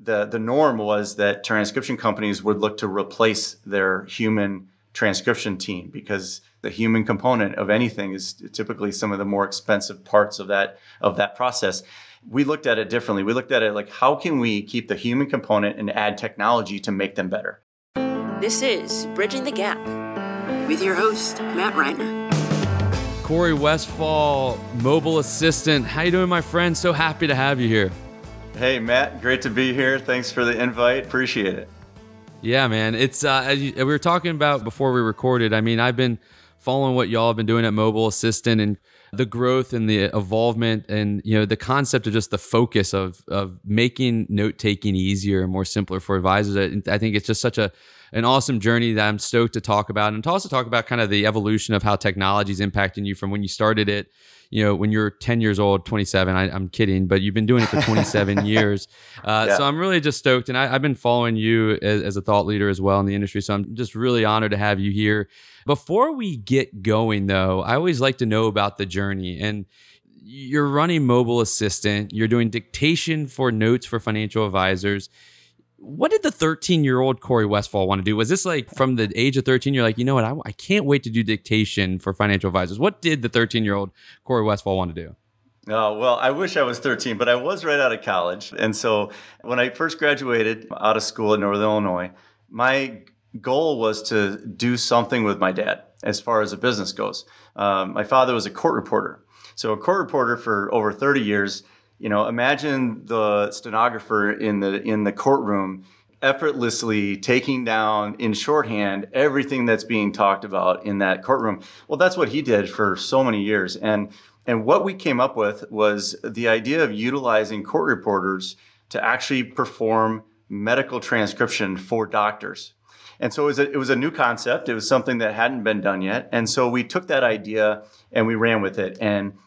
the the norm was that transcription companies would look to replace their human transcription team because the human component of anything is typically some of the more expensive parts of that of that process. We looked at it differently. We looked at it like how can we keep the human component and add technology to make them better? This is bridging the gap with your host matt reiner corey Westphal mobile assistant. How you doing my friend? So happy to have you here hey matt great to be here thanks for the invite appreciate it yeah, man. It's uh, you, we were talking about before we recorded. I mean, I've been following what y'all have been doing at Mobile Assistant and the growth and the evolvement and you know the concept of just the focus of of making note taking easier and more simpler for advisors. I think it's just such a an awesome journey that I'm stoked to talk about and to also talk about kind of the evolution of how technology is impacting you from when you started it you know, when you're 10 years old, 27, I, am kidding, but you've been doing it for 27 years. Uh, yeah. So I'm really just stoked. And I, have been following you as, as, a thought leader as well in the industry. So I'm just really honored to have you here. Before we get going, though, I always like to know about the journey. And you're running Mobile Assistant, you're doing dictation for notes for financial advisors what did the 13 year old Corey Westphal want to do? Was this like from the age of 13? You're like, you know what? I, I can't wait to do dictation for financial advisors. What did the 13 year old Corey Westphal want to do? Oh, well, I wish I was 13, but I was right out of college. And so when I first graduated out of school in Northern Illinois, my goal was to do something with my dad as far as a business goes. Um, my father was a court reporter. So, a court reporter for over 30 years you know, imagine the stenographer in the in the courtroom effortlessly taking down in shorthand everything that's being talked about in that courtroom. Well, that's what he did for so many years. And and what we came up with was the idea of utilizing court reporters to actually perform medical transcription for doctors. And so it was, a, it was a new concept. It was something that hadn't been done yet. And so we took that idea and we ran with it. And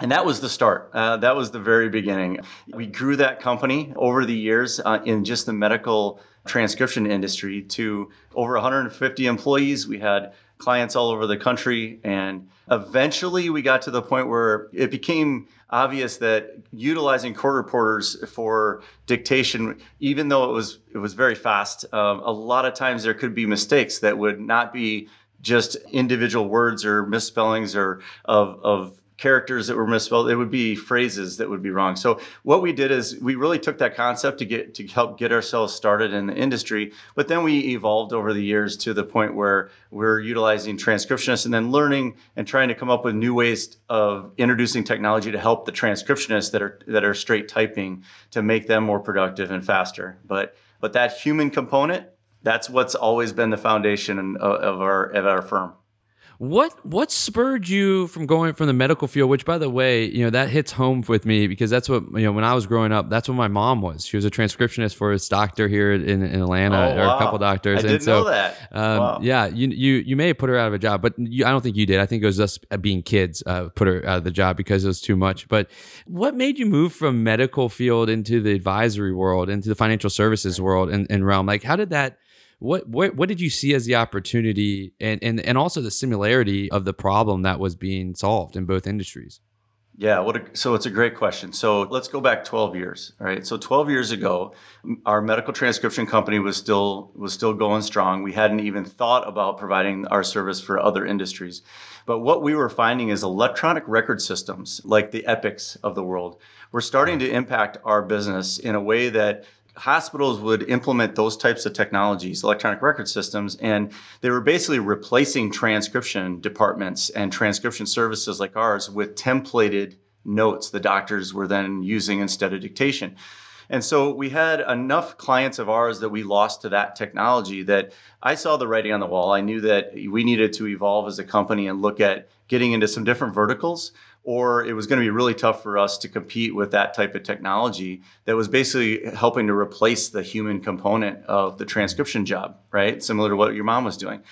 and that was the start. Uh, that was the very beginning. We grew that company over the years uh, in just the medical transcription industry to over 150 employees. We had clients all over the country. And eventually we got to the point where it became obvious that utilizing court reporters for dictation, even though it was, it was very fast, um, a lot of times there could be mistakes that would not be just individual words or misspellings or of, of characters that were misspelled. It would be phrases that would be wrong. So what we did is we really took that concept to get to help get ourselves started in the industry. But then we evolved over the years to the point where we're utilizing transcriptionists and then learning and trying to come up with new ways of introducing technology to help the transcriptionists that are that are straight typing to make them more productive and faster. But but that human component, that's what's always been the foundation of our of our firm. What what spurred you from going from the medical field? Which, by the way, you know that hits home with me because that's what you know when I was growing up. That's what my mom was. She was a transcriptionist for his doctor here in, in Atlanta, oh, or a couple doctors. I didn't and so, know that. Um, wow. Yeah, you you you may have put her out of a job, but you, I don't think you did. I think it was us being kids uh, put her out of the job because it was too much. But what made you move from medical field into the advisory world, into the financial services world and, and realm? Like, how did that? What what what did you see as the opportunity and and and also the similarity of the problem that was being solved in both industries? Yeah, what a, so it's a great question. So let's go back 12 years, right? So 12 years ago, our medical transcription company was still was still going strong. We hadn't even thought about providing our service for other industries. But what we were finding is electronic record systems like the Epics of the world were starting to impact our business in a way that hospitals would implement those types of technologies, electronic record systems, and they were basically replacing transcription departments and transcription services like ours with templated notes the doctors were then using instead of dictation. And so we had enough clients of ours that we lost to that technology that I saw the writing on the wall. I knew that we needed to evolve as a company and look at getting into some different verticals or it was going to be really tough for us to compete with that type of technology that was basically helping to replace the human component of the transcription job, right? Similar to what your mom was doing.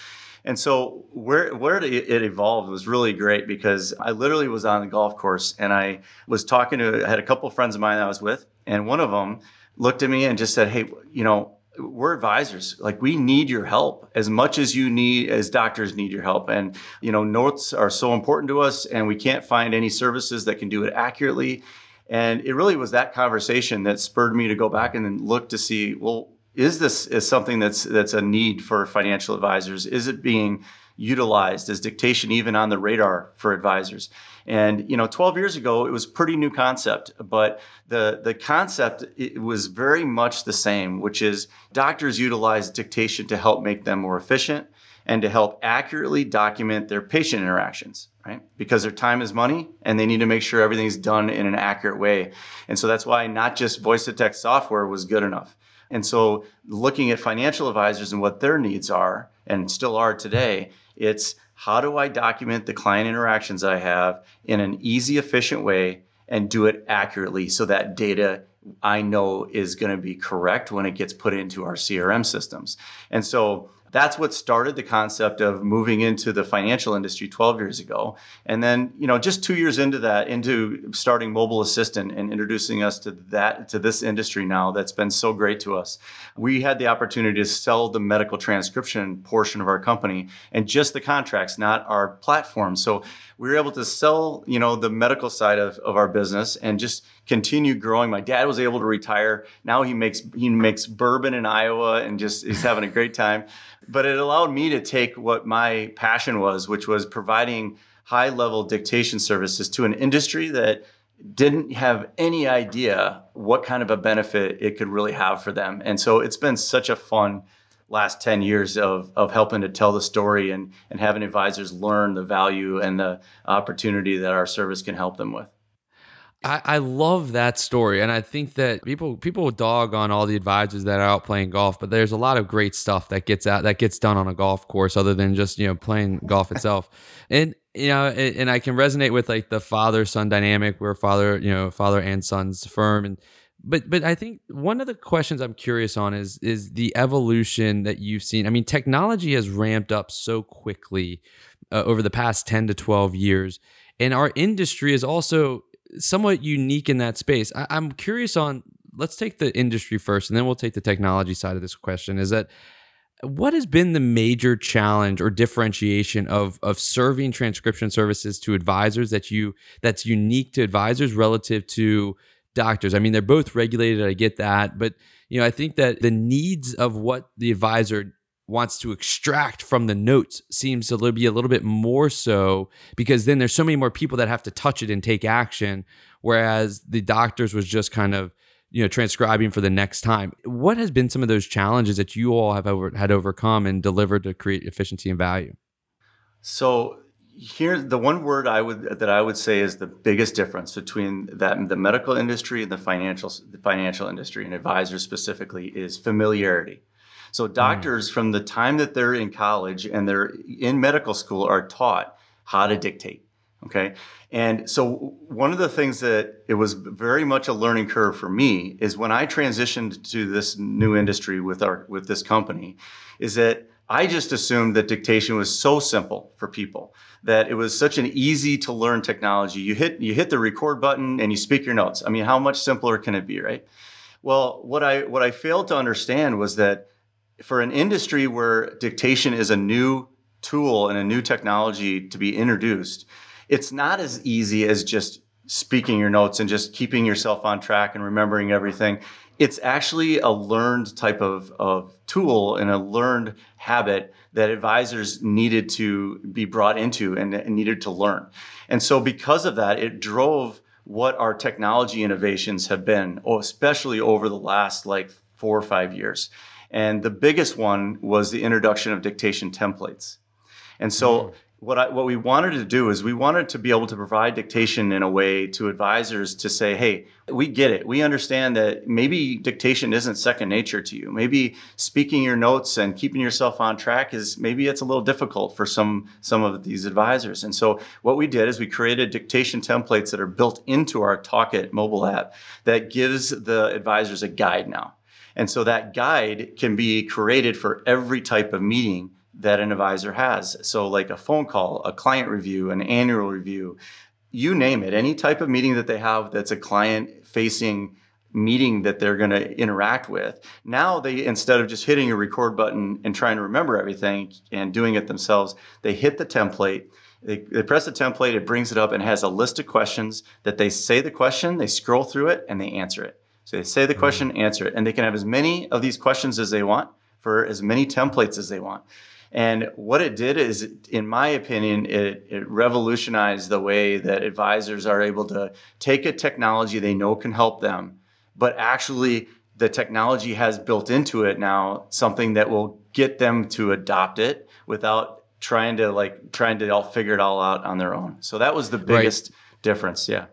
And so where where it evolved was really great because I literally was on the golf course and I was talking to I had a couple friends of mine I was with, and one of them looked at me and just said, "Hey, you know, we're advisors. Like we need your help as much as you need as doctors need your help. And you know notes are so important to us and we can't find any services that can do it accurately. And it really was that conversation that spurred me to go back and then look to see, well, is this is something that's that's a need for financial advisors? Is it being utilized as dictation even on the radar for advisors? And you know, 12 years ago, it was pretty new concept, but the the concept it was very much the same, which is doctors utilize dictation to help make them more efficient and to help accurately document their patient interactions, right? Because their time is money and they need to make sure everything's done in an accurate way. And so that's why not just voice to text software was good enough. And so looking at financial advisors and what their needs are and still are today, it's how do I document the client interactions I have in an easy, efficient way and do it accurately so that data I know is going to be correct when it gets put into our CRM systems. And so that's what started the concept of moving into the financial industry 12 years ago. And then, you know, just two years into that, into starting Mobile Assistant and introducing us to that, to this industry now that's been so great to us. We had the opportunity to sell the medical transcription portion of our company and just the contracts, not our platform. So we were able to sell, you know, the medical side of, of our business and just continue growing. My dad was able to retire. Now he makes he makes bourbon in Iowa and just he's having a great time. But it allowed me to take what my passion was, which was providing high level dictation services to an industry that didn't have any idea what kind of a benefit it could really have for them. And so it's been such a fun last 10 years of, of helping to tell the story and, and having advisors learn the value and the opportunity that our service can help them with. I, I love that story, and I think that people people dog on all the advisors that are out playing golf, but there's a lot of great stuff that gets out that gets done on a golf course, other than just you know playing golf itself. and you know, and, and I can resonate with like the father son dynamic, where father you know father and son's firm, and but but I think one of the questions I'm curious on is is the evolution that you've seen. I mean, technology has ramped up so quickly uh, over the past 10 to 12 years, and our industry is also somewhat unique in that space. I, I'm curious on let's take the industry first and then we'll take the technology side of this question is that what has been the major challenge or differentiation of of serving transcription services to advisors that you that's unique to advisors relative to doctors i mean they're both regulated i get that but you know i think that the needs of what the advisor wants to extract from the notes seems to be a little bit more so because then there's so many more people that have to touch it and take action whereas the doctors was just kind of you know transcribing for the next time. What has been some of those challenges that you all have over, had overcome and delivered to create efficiency and value? So here the one word i would that i would say is the biggest difference between that the medical industry and the financial the financial industry and advisors specifically is familiarity so doctors, mm. from the time that they're in college and they're in medical school, are taught how to dictate. Okay. And so one of the things that it was very much a learning curve for me is when I transitioned to this new industry with our with this company, is that I just assumed that dictation was so simple for people that it was such an easy to learn technology. You hit you hit the record button and you speak your notes. I mean, how much simpler can it be, right? Well, what I what I failed to understand was that for an industry where dictation is a new tool and a new technology to be introduced, it's not as easy as just speaking your notes and just keeping yourself on track and remembering everything. It's actually a learned type of, of tool and a learned habit that advisors needed to be brought into and, and needed to learn. And so, because of that, it drove what our technology innovations have been, oh, especially over the last like four or five years. And the biggest one was the introduction of dictation templates. And so mm. what I, what we wanted to do is we wanted to be able to provide dictation in a way to advisors to say, hey, we get it. We understand that maybe dictation isn't second nature to you. Maybe speaking your notes and keeping yourself on track is maybe it's a little difficult for some some of these advisors. And so what we did is we created dictation templates that are built into our Talkit mobile app that gives the advisors a guide now. And so that guide can be created for every type of meeting that an advisor has. So, like a phone call, a client review, an annual review, you name it, any type of meeting that they have that's a client facing meeting that they're going to interact with. Now they instead of just hitting a record button and trying to remember everything and doing it themselves, they hit the template They, they press the template, it brings it up and has a list of questions that they say the question, they scroll through it, and they answer it. So they say the mm-hmm. question, answer it, and they can have as many of these questions as they want for as many templates as they want. And what it did is, in my opinion, it, it revolutionized the way that advisors are able to take a technology they know can help them, but actually the technology has built into it now something that will get them to adopt it without trying to like trying to all figure it all out on their own. So that was the biggest right. difference. Yeah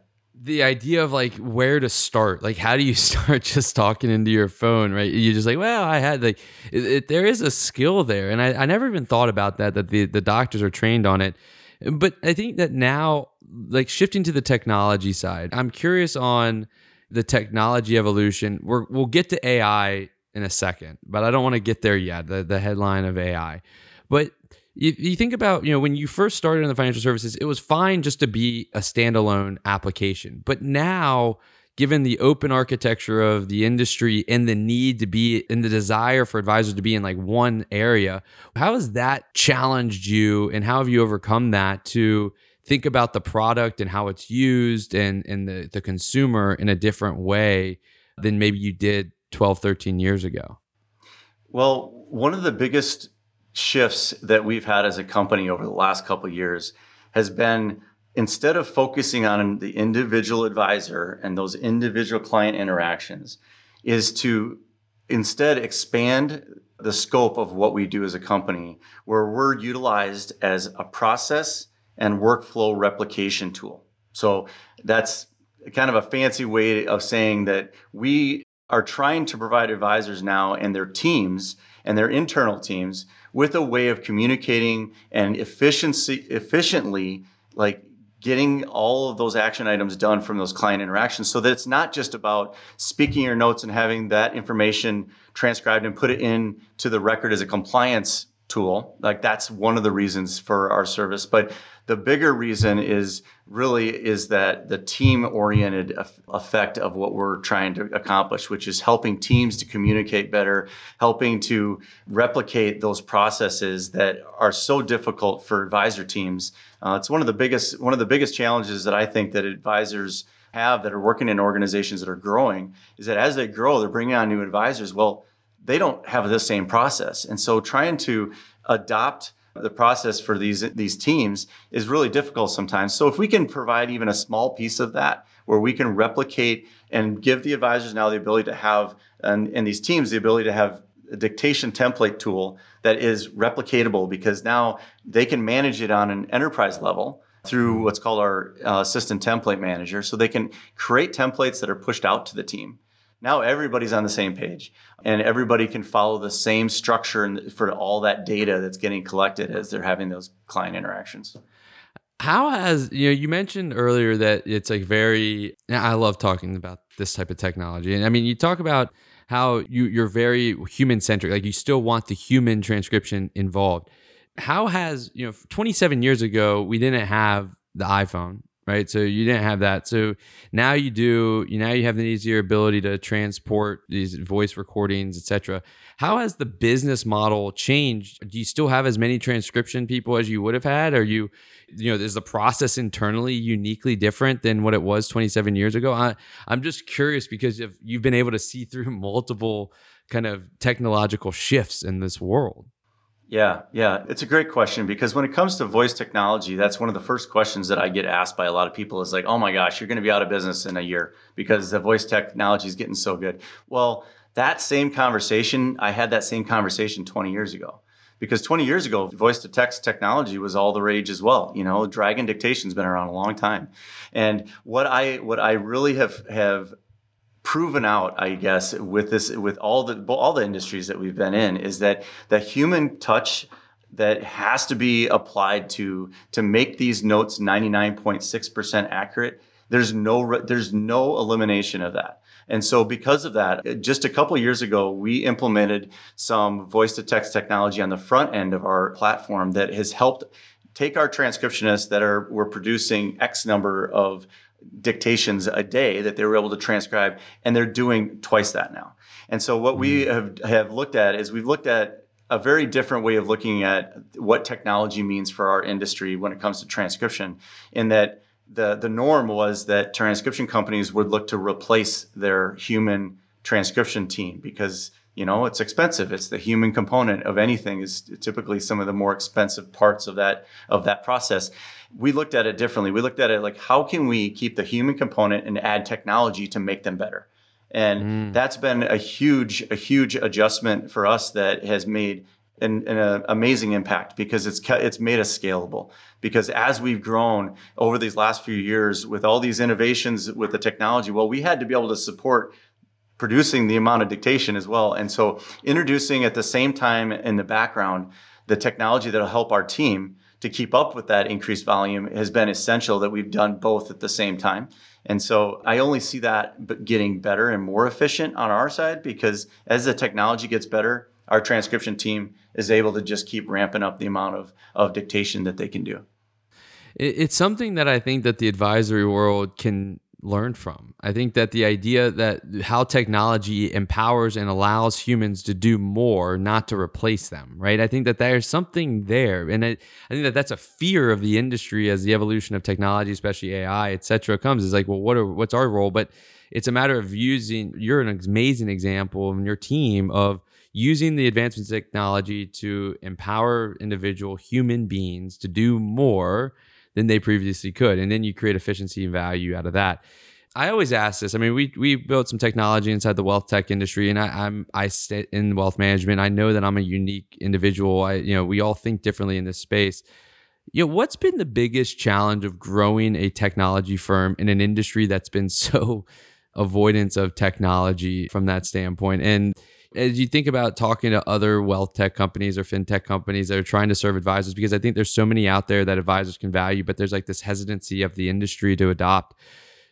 the idea of like where to start like how do you start just talking into your phone right? You're just like well i had like it, it, there is a skill there and I, I never even thought about that that the, the doctors are trained on it. But i think that now like shifting to the technology side i'm curious on the technology evolution. We're, we'll get to ai in a second but i don't want to get there yet the, the headline of ai but you, you think about you know when you first started in the financial services it was fine just to be a standalone application. But now given the open architecture of the industry and the need to be and the desire for advisors to be in like one area how has that challenged you? And how have you overcome that to think about the product and how it's used and and the, the consumer in a different way than maybe you did 12 13 years ago? Well one of the biggest shifts that we've had as a company over the last couple years has been instead of focusing on the individual advisor and those individual client interactions is to instead expand the scope of what we do as a company where we're utilized as a process and workflow replication tool. So that's kind of a fancy way of saying that we are trying to provide advisors now and their teams and their internal teams with a way of communicating and efficiency efficiently like getting all of those action items done from those client interactions so that it's not just about speaking your notes and having that information transcribed and put it in to the record as a compliance tool. Like that's one of the reasons for our service. But the bigger reason is really is that the team oriented effect of what we're trying to accomplish which is helping teams to communicate better helping to replicate those processes that are so difficult for advisor teams. Uh, it's one of the biggest one of the biggest challenges that i think that advisors have that are working in organizations that are growing is that as they grow they're bringing on new advisors. Well they don't have the same process. And so trying to adopt the process for these these teams is really difficult sometimes. So if we can provide even a small piece of that where we can replicate and give the advisors now the ability to have and, and these teams the ability to have a dictation template tool that is replicatable because now they can manage it on an enterprise level through what's called our uh, assistant template manager so they can create templates that are pushed out to the team now everybody's on the same page and everybody can follow the same structure for all that data that's getting collected as they're having those client interactions. How has you know you mentioned earlier that it's like very i love talking about this type of technology and i mean you talk about how you you're very human centric like you still want the human transcription involved. How has you know 27 years ago we didn't have the iphone right? So you didn't have that. So now you do. You now you have an easier ability to transport these voice recordings, etc. How has the business model changed? Do you still have as many transcription people as you would have had? Are you, you know, is the process internally uniquely different than what it was 27 years ago? I, I'm just curious because if you've been able to see through multiple kind of technological shifts in this world. Yeah, yeah, it's a great question because when it comes to voice technology, that's one of the first questions that I get asked by a lot of people is like, "Oh my gosh, you're going to be out of business in a year because the voice technology is getting so good." Well, that same conversation, I had that same conversation 20 years ago. Because 20 years ago, voice to text technology was all the rage as well. You know, Dragon dictation's been around a long time. And what I what I really have have proven out, I guess, with this, with all the all the industries that we've been in, is that the human touch that has to be applied to to make these notes 99.6% accurate. There's no there's no elimination of that. And so because of that, just a couple years ago, we implemented some voice to text technology on the front end of our platform that has helped take our transcriptionists that are we're producing X number of dictations a day that they were able to transcribe, and they're doing twice that now. And so what we mm. have have looked at is we've looked at a very different way of looking at what technology means for our industry when it comes to transcription in that the the norm was that transcription companies would look to replace their human transcription team because you know it's expensive it's the human component of anything is typically some of the more expensive parts of that of that process we looked at it differently we looked at it like how can we keep the human component and add technology to make them better and mm. that's been a huge a huge adjustment for us that has made an, an amazing impact because it's it's made us scalable. Because as we've grown over these last few years with all these innovations with the technology, well, we had to be able to support producing the amount of dictation as well. And so introducing at the same time in the background the technology that'll help our team to keep up with that increased volume has been essential that we've done both at the same time. And so I only see that getting better and more efficient on our side because as the technology gets better, our transcription team is able to just keep ramping up the amount of, of dictation that they can do. It's something that I think that the advisory world can learn from. I think that the idea that how technology empowers and allows humans to do more, not to replace them, right? I think that there's something there, and I, I think that that's a fear of the industry as the evolution of technology, especially AI, et cetera, comes. Is like, well, what are what's our role? But it's a matter of using. You're an amazing example and your team of using the advancements technology to empower individual human beings to do more than they previously could. And then you create efficiency and value out of that. I always ask this. I mean, we we built some technology inside the wealth tech industry, and I, I'm I sit in wealth management. I know that I'm a unique individual. I you know we all think differently in this space. You know, what's been the biggest challenge of growing a technology firm in an industry that's been so avoidance of technology from that standpoint? And as you think about talking to other wealth tech companies or fintech companies that are trying to serve advisors, because I think there's so many out there that advisors can value, but there's like this hesitancy of the industry to adopt.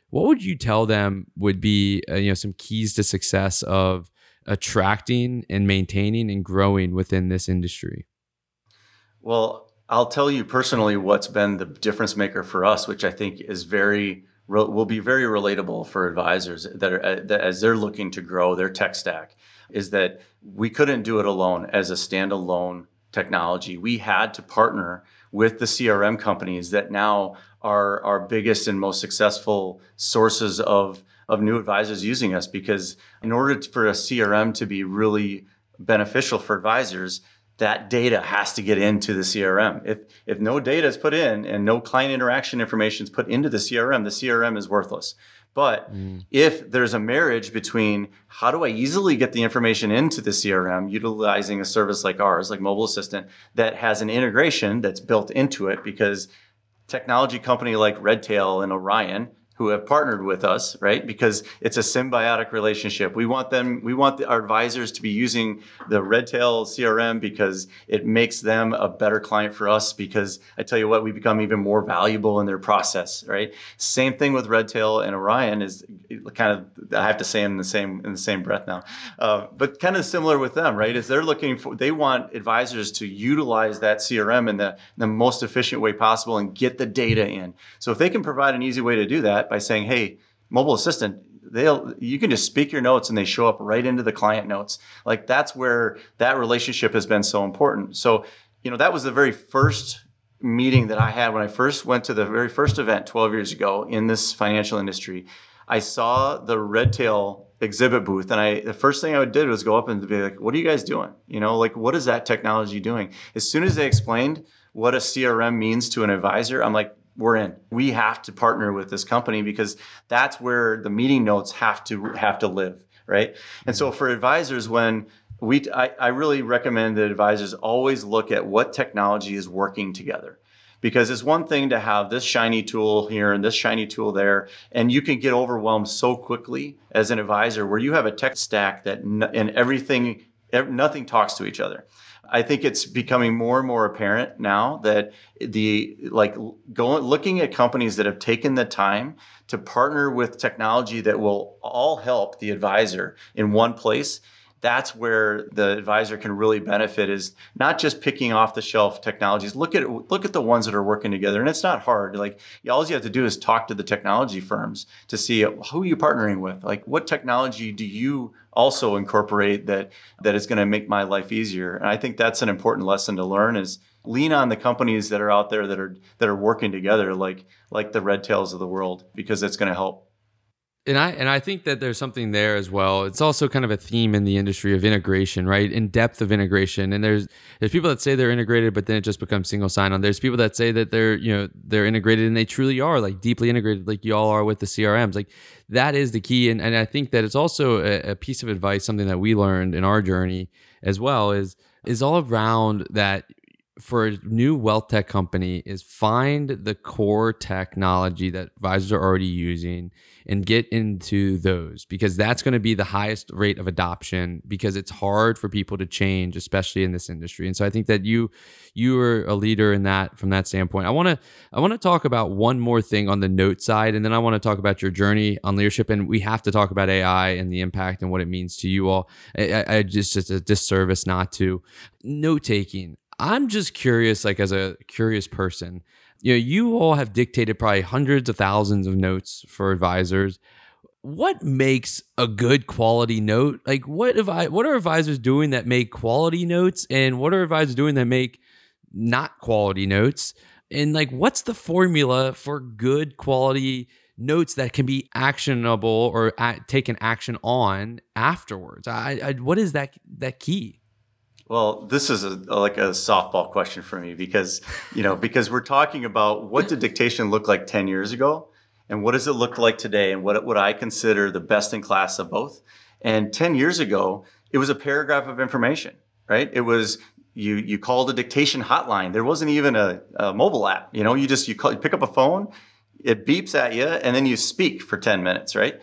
What would you tell them would be uh, you know some keys to success of attracting and maintaining and growing within this industry? Well, I'll tell you personally what's been the difference maker for us, which I think is very will be very relatable for advisors that are uh, that as they're looking to grow their tech stack is that we couldn't do it alone as a standalone technology. We had to partner with the CRM companies that now are our biggest and most successful sources of, of new advisors using us because in order for a CRM to be really beneficial for advisors, that data has to get into the CRM. If if no data is put in and no client interaction information is put into the CRM, the CRM is worthless. But mm. if there's a marriage between how do I easily get the information into the CRM utilizing a service like ours, like Mobile Assistant, that has an integration that's built into it because technology company like Redtail and Orion who have partnered with us, right? Because it's a symbiotic relationship. We want them, we want the, our advisors to be using the Redtail CRM because it makes them a better client for us. Because I tell you what, we become even more valuable in their process, right? Same thing with Redtail and Orion is kind of I have to say in the same in the same breath now, uh, but kind of similar with them, right? Is they're looking for they want advisors to utilize that CRM in the the most efficient way possible and get the data in. So if they can provide an easy way to do that by saying, hey, mobile assistant, they'll you can just speak your notes and they show up right into the client notes. Like that's where that relationship has been so important. So, you know, that was the very first meeting that I had when I first went to the very first event 12 years ago in this financial industry. I saw the Redtail exhibit booth and I the first thing I did was go up and be like, what are you guys doing? You know, like what is that technology doing? As soon as they explained what a CRM means to an advisor, I'm like, we're in. We have to partner with this company because that's where the meeting notes have to have to live, right? And so mm-hmm. for advisors, when we, I, I really recommend that advisors always look at what technology is working together because it's one thing to have this shiny tool here and this shiny tool there and you can get overwhelmed so quickly as an advisor where you have a tech stack that n- and everything nothing talks to each other. I think it's becoming more and more apparent now that the like going looking at companies that have taken the time to partner with technology that will all help the advisor in one place that's where the advisor can really benefit is not just picking off the shelf technologies. Look at look at the ones that are working together. And it's not hard. Like all you have to do is talk to the technology firms to see who are you partnering with? Like what technology do you also incorporate that that is going to make my life easier? And i think that's an important lesson to learn is lean on the companies that are out there that are that are working together like like the Redtails of the world because it's going to help and I and I think that there's something there as well. It's also kind of a theme in the industry of integration, right? In depth of integration. And there's there's people that say they're integrated, but then it just becomes single sign on. There's people that say that they're you know they're integrated and they truly are like deeply integrated, like y'all are with the CRMs. Like that is the key. And and I think that it's also a, a piece of advice, something that we learned in our journey as well is is all around that for a new wealth tech company is find the core technology that advisors are already using and get into those because that's going to be the highest rate of adoption because it's hard for people to change especially in this industry. And so i think that you you are a leader in that from that standpoint. I want to i want to talk about one more thing on the note side and then i want to talk about your journey on leadership and we have to talk about ai and the impact and what it means to you all. I, I just it's a disservice not to. Note taking i'm just curious like as a curious person you know, you all have dictated probably hundreds of thousands of notes for advisors. What makes a good quality note? Like what if I what are advisors doing that make quality notes and what are advisors doing that make not quality notes? And like what's the formula for good quality notes that can be actionable or taken action on afterwards? I, I what is that that key? Well, this is a, like a softball question for me because, you know, because we're talking about what did dictation look like 10 years ago and what does it look like today and what would I consider the best in class of both? And 10 years ago, it was a paragraph of information, right? It was you you called a dictation hotline. There wasn't even a, a mobile app. You know, you just you, call, you pick up a phone, it beeps at you, and then you speak for 10 minutes, right?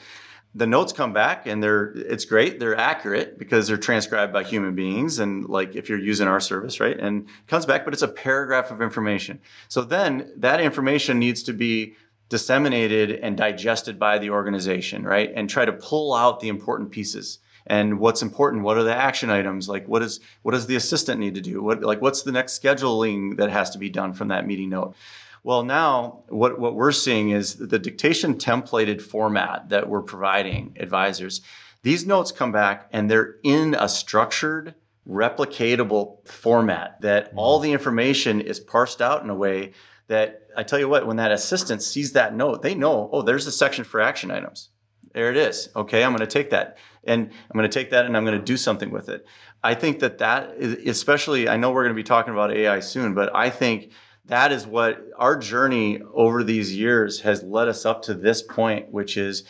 The notes come back and they're it's great. They're accurate because they're transcribed by human beings and like if you're using our service right and comes back but it's a paragraph of information. So then that information needs to be disseminated and digested by the organization right and try to pull out the important pieces. And what's important what are the action items? Like what is what does the assistant need to do? What like what's the next scheduling that has to be done from that meeting note well, now what, what we're seeing is the dictation templated format that we're providing advisors. These notes come back and they're in a structured, replicatable format that mm-hmm. all the information is parsed out in a way that I tell you what, when that assistant sees that note, they know, oh, there's a section for action items. There it is. Okay, I'm going to take that and I'm going to take that and I'm going to do something with it. I think that that is, especially, I know we're going to be talking about AI soon, but I think that is what our journey over these years has led us up to this point, which is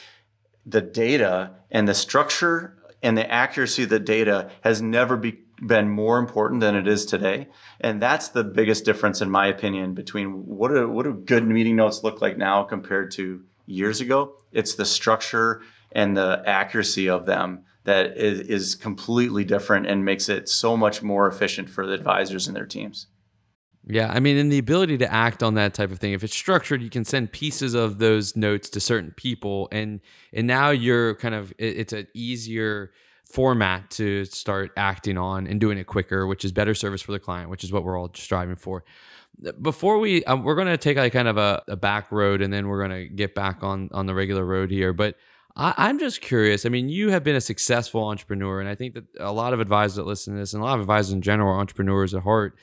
the data and the structure and the accuracy of the data has never be, been more important than it is today. And that's the biggest difference, in my opinion, between what do, what do good meeting notes look like now compared to years ago. It's the structure and the accuracy of them that is, is completely different and makes it so much more efficient for the advisors and their teams. Yeah, I mean, and the ability to act on that type of thing. If it's structured, you can send pieces of those notes to certain people, and and now you're kind of it's an easier format to start acting on and doing it quicker, which is better service for the client, which is what we're all striving for. Before we, um, we're going to take like kind of a, a back road, and then we're going to get back on on the regular road here, but. I, am just curious. I mean, you have been a successful entrepreneur, and I think that a lot of advisors that listen to this, and a lot of advisors in general, are entrepreneurs at heart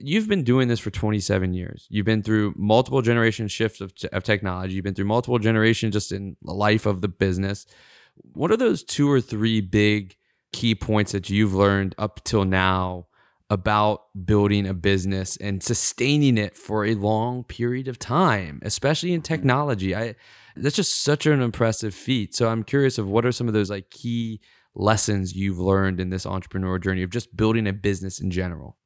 you've been doing this for 27 years. You've been through multiple generation shifts of, of technology. You've been through multiple generations just in the life of the business. What are those two or three big key points that you've learned up till now about building a business and sustaining it for a long period of time, especially in mm-hmm. technology? I that's just such an impressive feat. So I'm curious of what are some of those like key lessons you've learned in this entrepreneur journey of just building a business in general?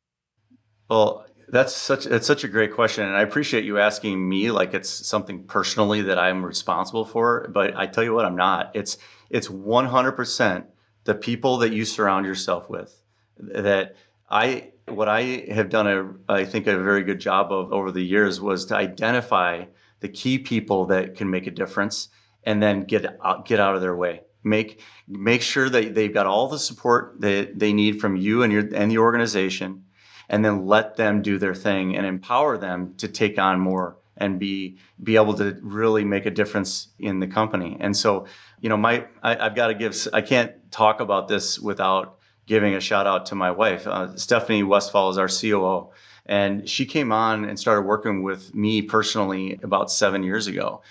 Well, that's such it's such a great question, and I appreciate you asking me like it's something personally that I'm responsible for. But I tell you what, I'm not. It's it's 100 percent the people that you surround yourself with. That I what I have done a I think a very good job of over the years was to identify the key people that can make a difference, and then get out, get out of their way make make sure that they've got all the support that they need from you and your and the organization and then let them do their thing and empower them to take on more and be be able to really make a difference in the company. And so you know my I, have got to give i can't talk about this without giving a shout out to my wife. Uh, stephanie Westphal is our coo and she came on and started working with me personally about seven years ago.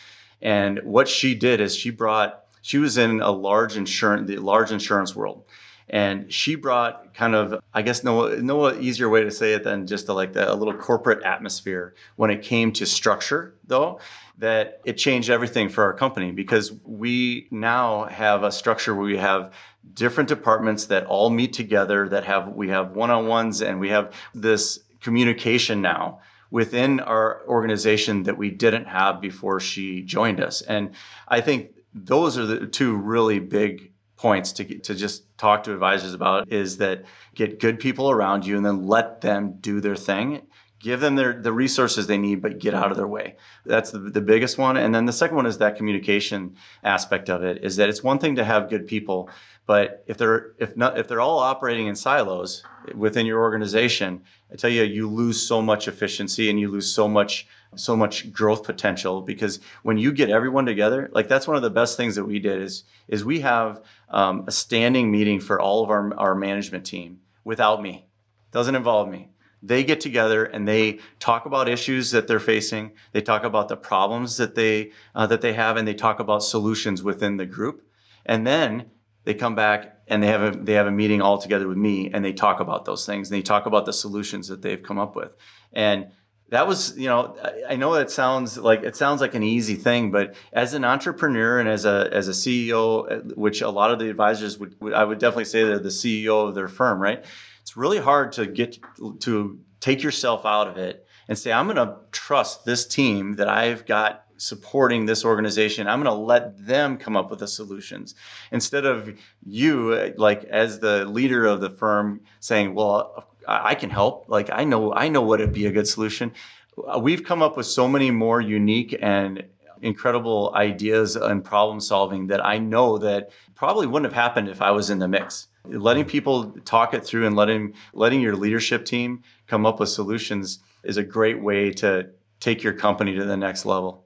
And what she did is she brought she was in a large insurance the large insurance world and she brought kind of i guess no no easier way to say it than just a, like the, a little corporate atmosphere when it came to structure though that it changed everything for our company because we now have a structure where we have different departments that all meet together that have we have one-on-ones and we have this communication now within our organization that we didn't have before she joined us. And i think those are the two really big points to to just talk to advisors about is that get good people around you and then let them do their thing. Give them their, the resources they need but get out of their way. That's the, the biggest one. And then the second one is that communication aspect of it is that it's one thing to have good people but if they're if not if they're all operating in silos within your organization i tell you you lose so much efficiency and you lose so much so much growth potential because when you get everyone together like that's one of the best things that we did is is we have um, a standing meeting for all of our, our management team without me. Doesn't involve me. They get together and they talk about issues that they're facing. They talk about the problems that they uh, that they have and they talk about solutions within the group. And then they come back and they have a they have a meeting all together with me and they talk about those things. And they talk about the solutions that they've come up with. And that was you know i know that sounds like it sounds like an easy thing but as an entrepreneur and as a as a ceo uh, which a lot of the advisors would i would definitely say they're the ceo of their firm right? It's really hard to get to take yourself out of it and say i'm going to trust this team that i've got supporting this organization. I'm going to let them come up with the solutions. Instead of you like as the leader of the firm saying well I can help. Like I know, I know what would be a good solution. Uh, we've come up with so many more unique and incredible ideas and problem solving that I know that probably wouldn't have happened if I was in the mix. Letting people talk it through and letting letting your leadership team come up with solutions is a great way to take your company to the next level.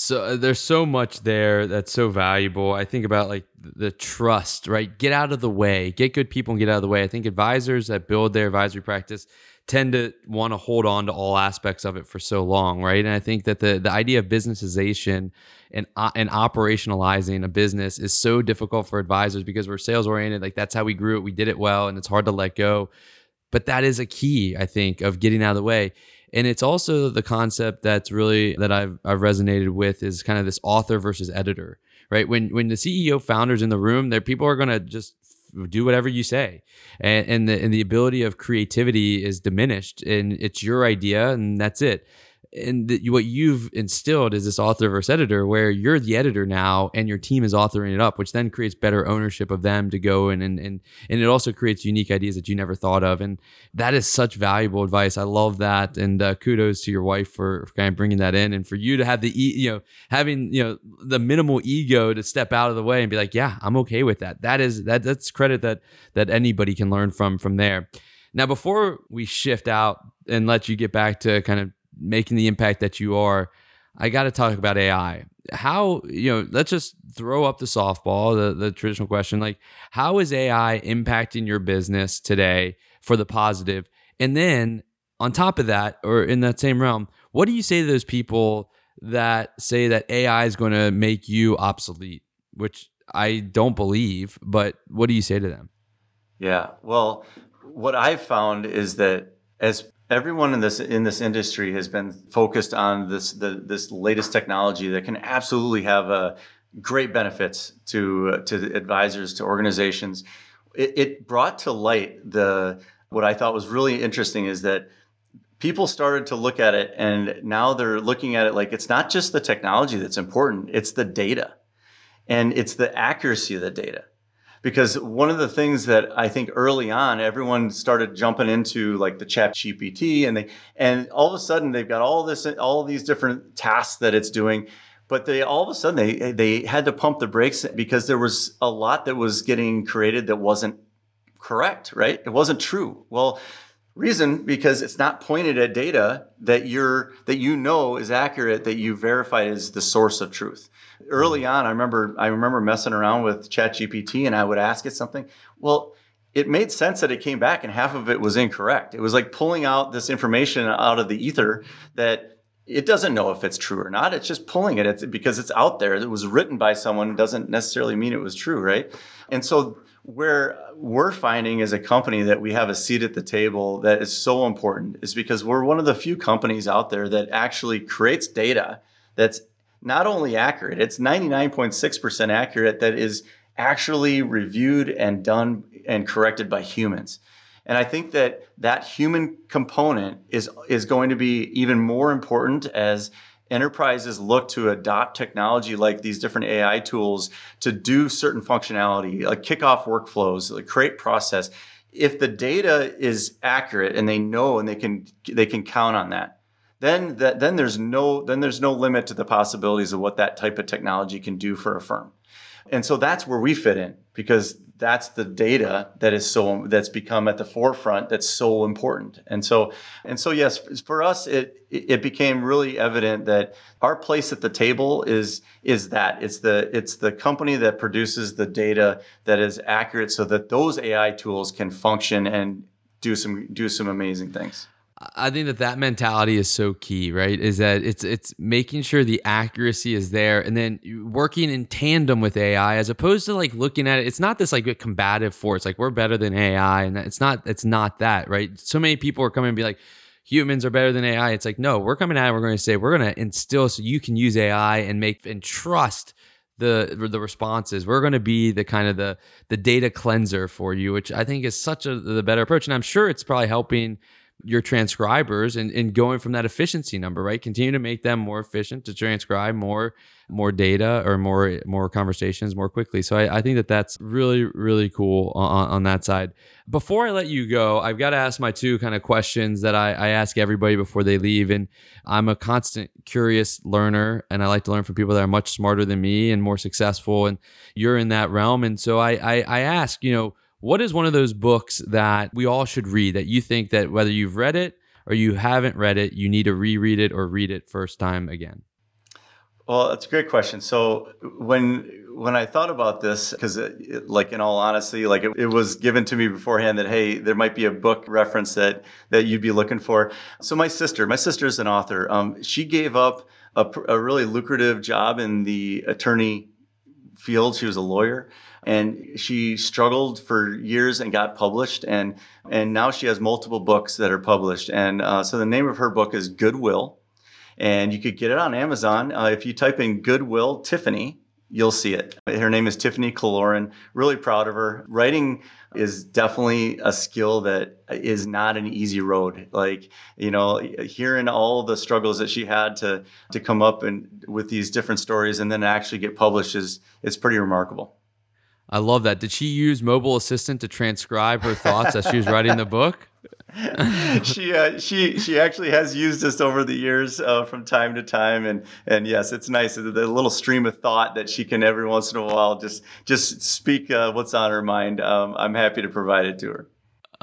So uh, there's so much there that's so valuable. I think about like the trust, right? Get out of the way, get good people and get out of the way. I think advisors that build their advisory practice tend to want to hold on to all aspects of it for so long, right? And I think that the the idea of businessization and uh, and operationalizing a business is so difficult for advisors because we're sales oriented. Like that's how we grew it. We did it well, and it's hard to let go. But that is a key, I think, of getting out of the way and it's also the concept that's really that I've I've resonated with is kind of this author versus editor, right? When when the CEO founders in the room, there people are going to just do whatever you say, and and the and the ability of creativity is diminished, and it's your idea, and that's it and what you've instilled is this author versus editor where you're the editor now and your team is authoring it up which then creates better ownership of them to go and and and, and it also creates unique ideas that you never thought of. And that is such valuable advice. I love that. And uh, kudos to your wife for, for, kind of bringing that in and for you to have the e- you know having you know the minimal ego to step out of the way and be like yeah i'm okay with that. That is that that's credit that that anybody can learn from from there. Now before we shift out and let you get back to kind of making the impact that you are, I got to talk about AI. How, you know, let's just throw up the softball, the, the traditional question like, how is AI impacting your business today for the positive? And then on top of that, or in that same realm, what do you say to those people that say that AI is going to make you obsolete, which I don't believe, but what do you say to them? Yeah. Well, what I've found is that as everyone in this in this industry has been focused on this the, this latest technology that can absolutely have a uh, great benefits to uh, to advisors to organizations. It, it brought to light the what I thought was really interesting is that people started to look at it and now they're looking at it like it's not just the technology that's important it's the data and it's the accuracy of the data because one of the things that I think early on everyone started jumping into like the ChatGPT and they and all of a sudden they've got all this all these different tasks that it's doing but they all of a sudden they they had to pump the brakes because there was a lot that was getting created that wasn't correct, right? It wasn't true. Well, reason because it's not pointed at data that you're that you know is accurate that you verified is the source of truth. Early on, I remember I remember messing around with ChatGPT and I would ask it something. Well, it made sense that it came back and half of it was incorrect. It was like pulling out this information out of the ether that it doesn't know if it's true or not. It's just pulling it. It's because it's out there. It was written by someone doesn't necessarily mean it was true, right? And so where we're finding as a company that we have a seat at the table that is so important is because we're one of the few companies out there that actually creates data that's not only accurate, it's 99.6% accurate that is actually reviewed and done and corrected by humans. And I think that that human component is is going to be even more important as enterprises look to adopt technology like these different AI tools to do certain functionality, like kick off workflows, like create process. If the data is accurate and they know and they can they can count on that, then that then there's no then there's no limit to the possibilities of what that type of technology can do for a firm. And so that's where we fit in because that's the data that is so that's become at the forefront that's so important. And so and so yes for us it it became really evident that our place at the table is is that. It's the it's the company that produces the data that is accurate so that those ai tools can function and do some do some amazing things I think that that mentality is so key, right? Is that it's it's making sure the accuracy is there, and then working in tandem with AI, as opposed to like looking at it. It's not this like combative force, like we're better than AI, and it's not. It's not that, right? So many people are coming and be like, humans are better than AI. It's like no, we're coming out. We're going to say we're going to instill so you can use AI and make and trust the the responses. We're going to be the kind of the the data cleanser for you, which I think is such a the better approach, and I'm sure it's probably helping your transcribers and, and going from that efficiency number, right? Continue to make them more efficient to transcribe more more data or more more conversations more quickly. So I, I think that that's really really cool on, on that side. Before I let you go, I've got to ask my two kind of questions that I, I ask everybody before they leave. And I'm a constant curious learner, and I like to learn from people that are much smarter than me and more successful. And you're in that realm, and so I I, I ask, you know what is one of those books that we all should read that you think that whether you've read it or you haven't read it, you need to reread it or read it first time again? Well, that's a great question. So when when I thought about this, because like in all honesty, like it, it, was given to me beforehand that hey, there might be a book reference that that you'd be looking for. So my sister, my sister is an author. Um, she gave up a, a really lucrative job in the attorney field. She was a lawyer and she struggled for years and got published and and now she has multiple books that are published. And uh, so the name of her book is goodwill. And you could get it on amazon. Uh, if you type in goodwill tiffany you'll see it. Her name is tiffany kaloran. Really proud of her. Writing is definitely a skill that is not an easy road. Like you know hearing all the struggles that she had to to come up and with these different stories and then actually get published is it's pretty remarkable I love that. Did she use mobile assistant to transcribe her thoughts as she was writing the book? she uh, she she actually has used this over the years uh, from time to time, and and yes, it's nice the little stream of thought that she can every once in a while just just speak uh, what's on her mind. Um, I'm happy to provide it to her.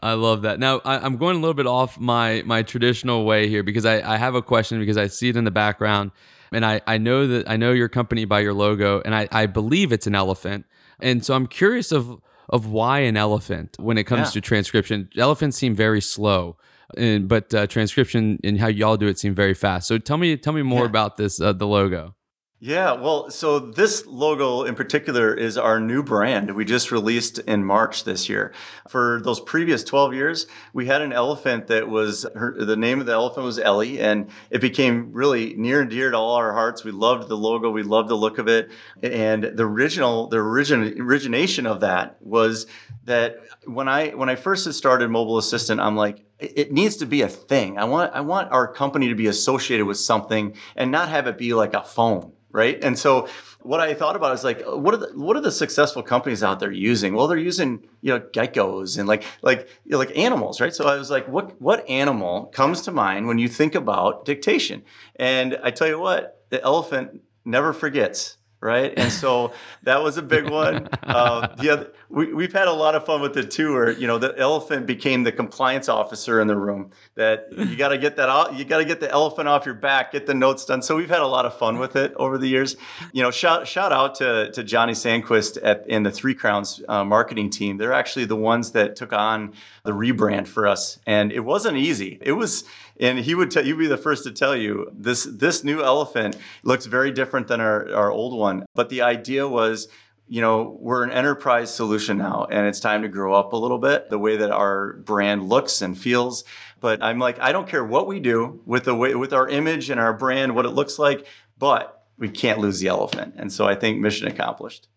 I love that. Now I, am going a little bit off my my traditional way here because I, I have a question because I see it in the background, and I I know that I know your company by your logo, and I I believe it's an elephant. And so I'm curious of of why an elephant when it comes yeah. to transcription. Elephants seem very slow. And, but uh, transcription and how y'all do it seem very fast. So tell me, tell me more yeah. about this, uh, the logo. Yeah, well, so this logo in particular is our new brand. We just released in March this year. For those previous 12 years, we had an elephant that was her, the name of the elephant was Ellie, and it became really near and dear to all our hearts. We loved the logo, we loved the look of it, and the original, the origin, origination of that was that when I when I first started Mobile Assistant, I'm like, it needs to be a thing. I want I want our company to be associated with something and not have it be like a phone right? And so what I thought about is like, what are the what are the successful companies out there using? Well, they're using you know geckos and like like you know, like animals, right? So I was like, what what animal comes to mind when you think about dictation? And I tell you what, the elephant never forgets right? And so that was a big one. Uh, the other, we, we've had a lot of fun with it too, where you know the elephant became the compliance officer in the room. That you got to get that out, you got to get the elephant off your back, get the notes done. So we've had a lot of fun with it over the years. You know, shout shout out to to Johnny Sandquist at in the Three Crowns uh, marketing team. They're actually the ones that took on the rebrand for us, and it wasn't easy. It was and he would tell you be the first to tell you this this new elephant looks very different than our, our old one but the idea was you know we're an enterprise solution now and it's time to grow up a little bit the way that our brand looks and feels. But i'm like i don't care what we do with the way with our image and our brand what it looks like but we can't lose the elephant. And so i think mission accomplished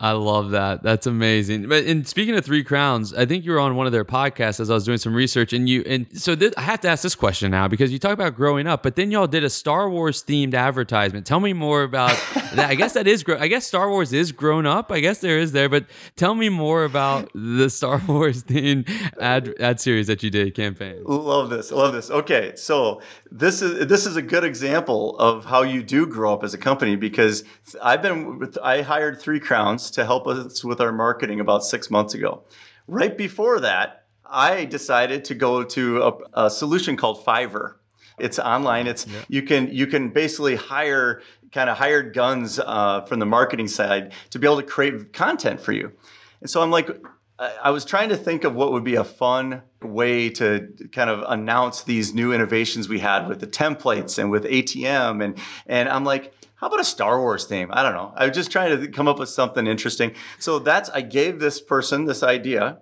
I love that. That's amazing. But and speaking of Three Crowns, I think you were on one of their podcasts as I was doing some research, and you and so this, I have to ask this question now because you talk about growing up, but then y'all did a Star Wars themed advertisement. Tell me more about that. I guess that is. I guess Star Wars is grown up. I guess there is there, but tell me more about the Star Wars themed ad ad series that you did campaign. Love this. Love this. Okay, so this is this is a good example of how you do grow up as a company because I've been I hired Three Crowns to help us with our marketing about six months ago. Right before that, I decided to go to a, a solution called Fiverr. It's online. It's yeah. you can you can basically hire kind of hired guns uh, from the marketing side to be able to create content for you. And so I'm like, I was trying to think of what would be a fun way to kind of announce these new innovations we had with the templates and with ATM and and I'm like how about a Star Wars theme? I don't know. I was just trying to come up with something interesting. So that's I gave this person this idea.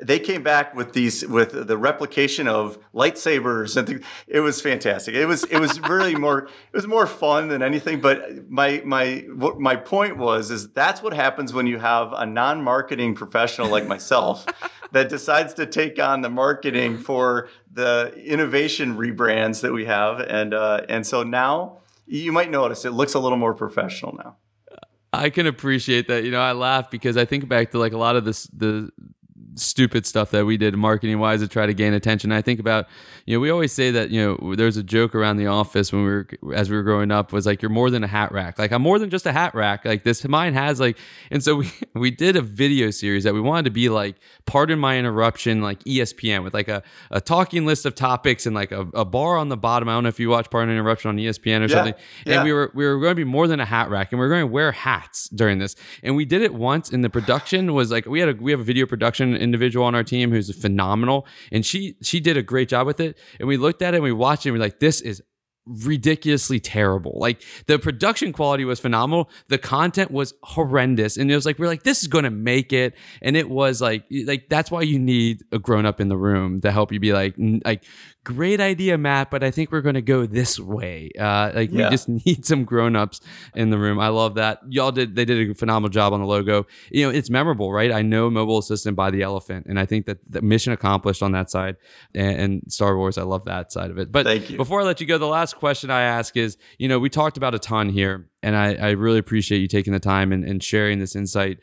They came back with these with the replication of lightsabers and th- it was fantastic. It was it was really more it was more fun than anything. But my my what my point was is that's what happens when you have a non-marketing professional like myself that decides to take on the marketing for the innovation rebrands that we have and uh, and so now you might notice it looks a little more professional now. I can appreciate that. You know, I laugh because I think back to like a lot of this the stupid stuff that we did marketing wise to try to gain attention. I think about, you know, we always say that, you know, there's a joke around the office when we were, as we were growing up was like, you're more than a hat rack. Like I'm more than just a hat rack. Like this mine has like, and so we, we did a video series that we wanted to be like, pardon my interruption, like ESPN with like a, a talking list of topics and like a, a bar on the bottom. I don't know if you watch pardon interruption on ESPN or yeah, something. And yeah. we were, we were going to be more than a hat rack and we are going to wear hats during this. And we did it once and the production was like, we had a, we have a video production individual on our team who's phenomenal, and she she did a great job with it. And we looked at it and we watched it and we're like, this is ridiculously terrible. Like the production quality was phenomenal. The content was horrendous. And it was like, we're like, this is to make it. And it was like, like, that's why you need a grown up in the room to help you be like, like, great idea, Matt, but I think we're going to go this way. Uh, like yeah. we just need some grown-ups in the room. I love that. Y'all did, they did a phenomenal job on the logo. You know, it's memorable, right? I know mobile assistant by the elephant. And I think that the mission accomplished on that side and, and Star Wars, I love that side of it. But before I let you go, the last question I ask is, you know, we talked about a ton here and I, I really appreciate you taking the time and, and sharing this insight.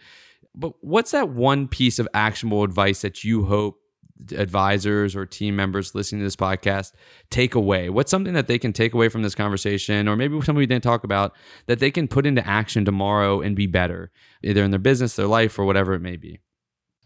But what's that one piece of actionable advice that you hope advisors or team members listening to this podcast take away? What's something that they can take away from this conversation, or maybe something we didn't talk about that they can put into action tomorrow and be better, either in their business, their life, or whatever it may be?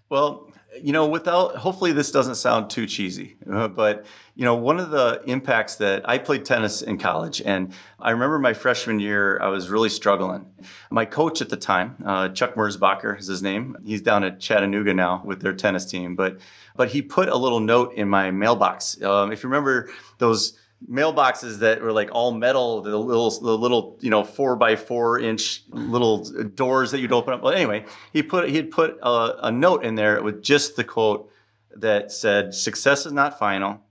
Well, you know, without hopefully this doesn't sound too cheesy, uh, but you know, one of the impacts that I played tennis in college, and I remember my freshman year, I was really struggling. My coach at the time, uh, Chuck Merzbacher is his name. He's down at Chattanooga now with their tennis team, but but he put a little note in my mailbox. Um, if you remember those mailboxes that were like all metal, the little, the little, you know, four by four inch little doors that you'd open up. But anyway, he put, he'd put a, a note in there with just the quote that said, success is not final.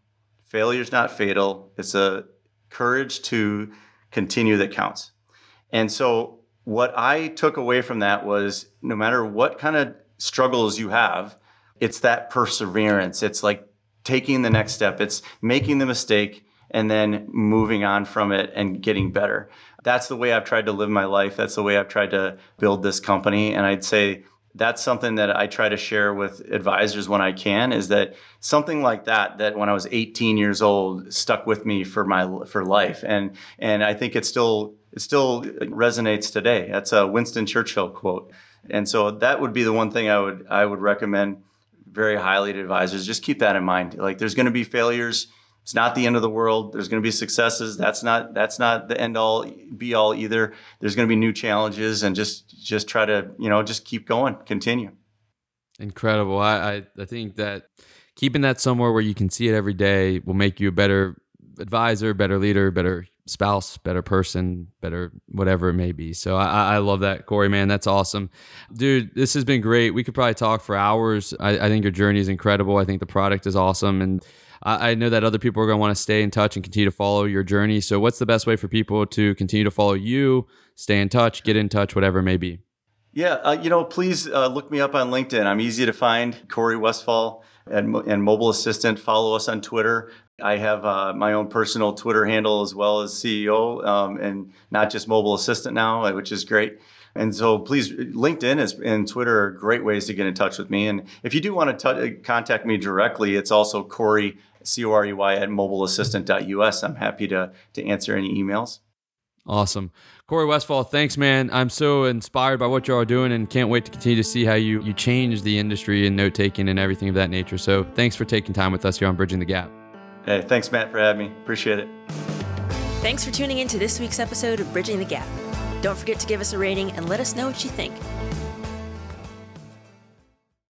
Failure is not fatal. It's a courage to continue that counts. And so what I took away from that was no matter what kind of struggles you have, it's that perseverance. It's like taking the next step. It's making the mistake and then moving on from it and getting better. That's the way I've tried to live my life. That's the way I've tried to build this company. And I'd say that's something that I try to share with advisors when I can is that something like that that when I was 18 years old stuck with me for my for life and and I think it still it still resonates today. That's a Winston Churchill quote. And so that would be the one thing I would I would recommend very highly to advisors. Just keep that in mind. Like there's going to be failures. It's not the end of the world. There's going to be successes. That's not that's not the end all be all either. There's going to be new challenges and just just try to, you know, just keep going, continue. Incredible. I, I, I think that keeping that somewhere where you can see it every day will make you a better advisor, better leader, better spouse, better person, better whatever it may be. So I, I love that, Corey, man. That's awesome. Dude, this has been great. We could probably talk for hours. I, I think your journey is incredible. I think the product is awesome. And I, I know that other people are going to want to stay in touch and continue to follow your journey. So what's the best way for people to continue to follow you, stay in touch, get in touch, whatever it may be? Yeah, uh, you know, please uh, look me up on LinkedIn. I'm easy to find, Corey Westphal and, and Mobile Assistant. Follow us on Twitter. I have uh, my own personal Twitter handle as well as CEO, um, and not just Mobile Assistant now, uh, which is great. And so, please, LinkedIn is, and Twitter are great ways to get in touch with me. And if you do want to t- contact me directly, it's also Corey C O R E Y at mobileassistant.us. I'm happy to to answer any emails. Awesome. Corey Westphal, thanks, man. I'm so inspired by what you are doing and can't wait to continue to see how you, you change the industry and note taking and everything of that nature. So thanks for taking time with us here on Bridging the Gap. Hey, thanks, Matt, for having me. Appreciate it. Thanks for tuning in to this week's episode of Bridging the Gap. Don't forget to give us a rating and let us know what you think.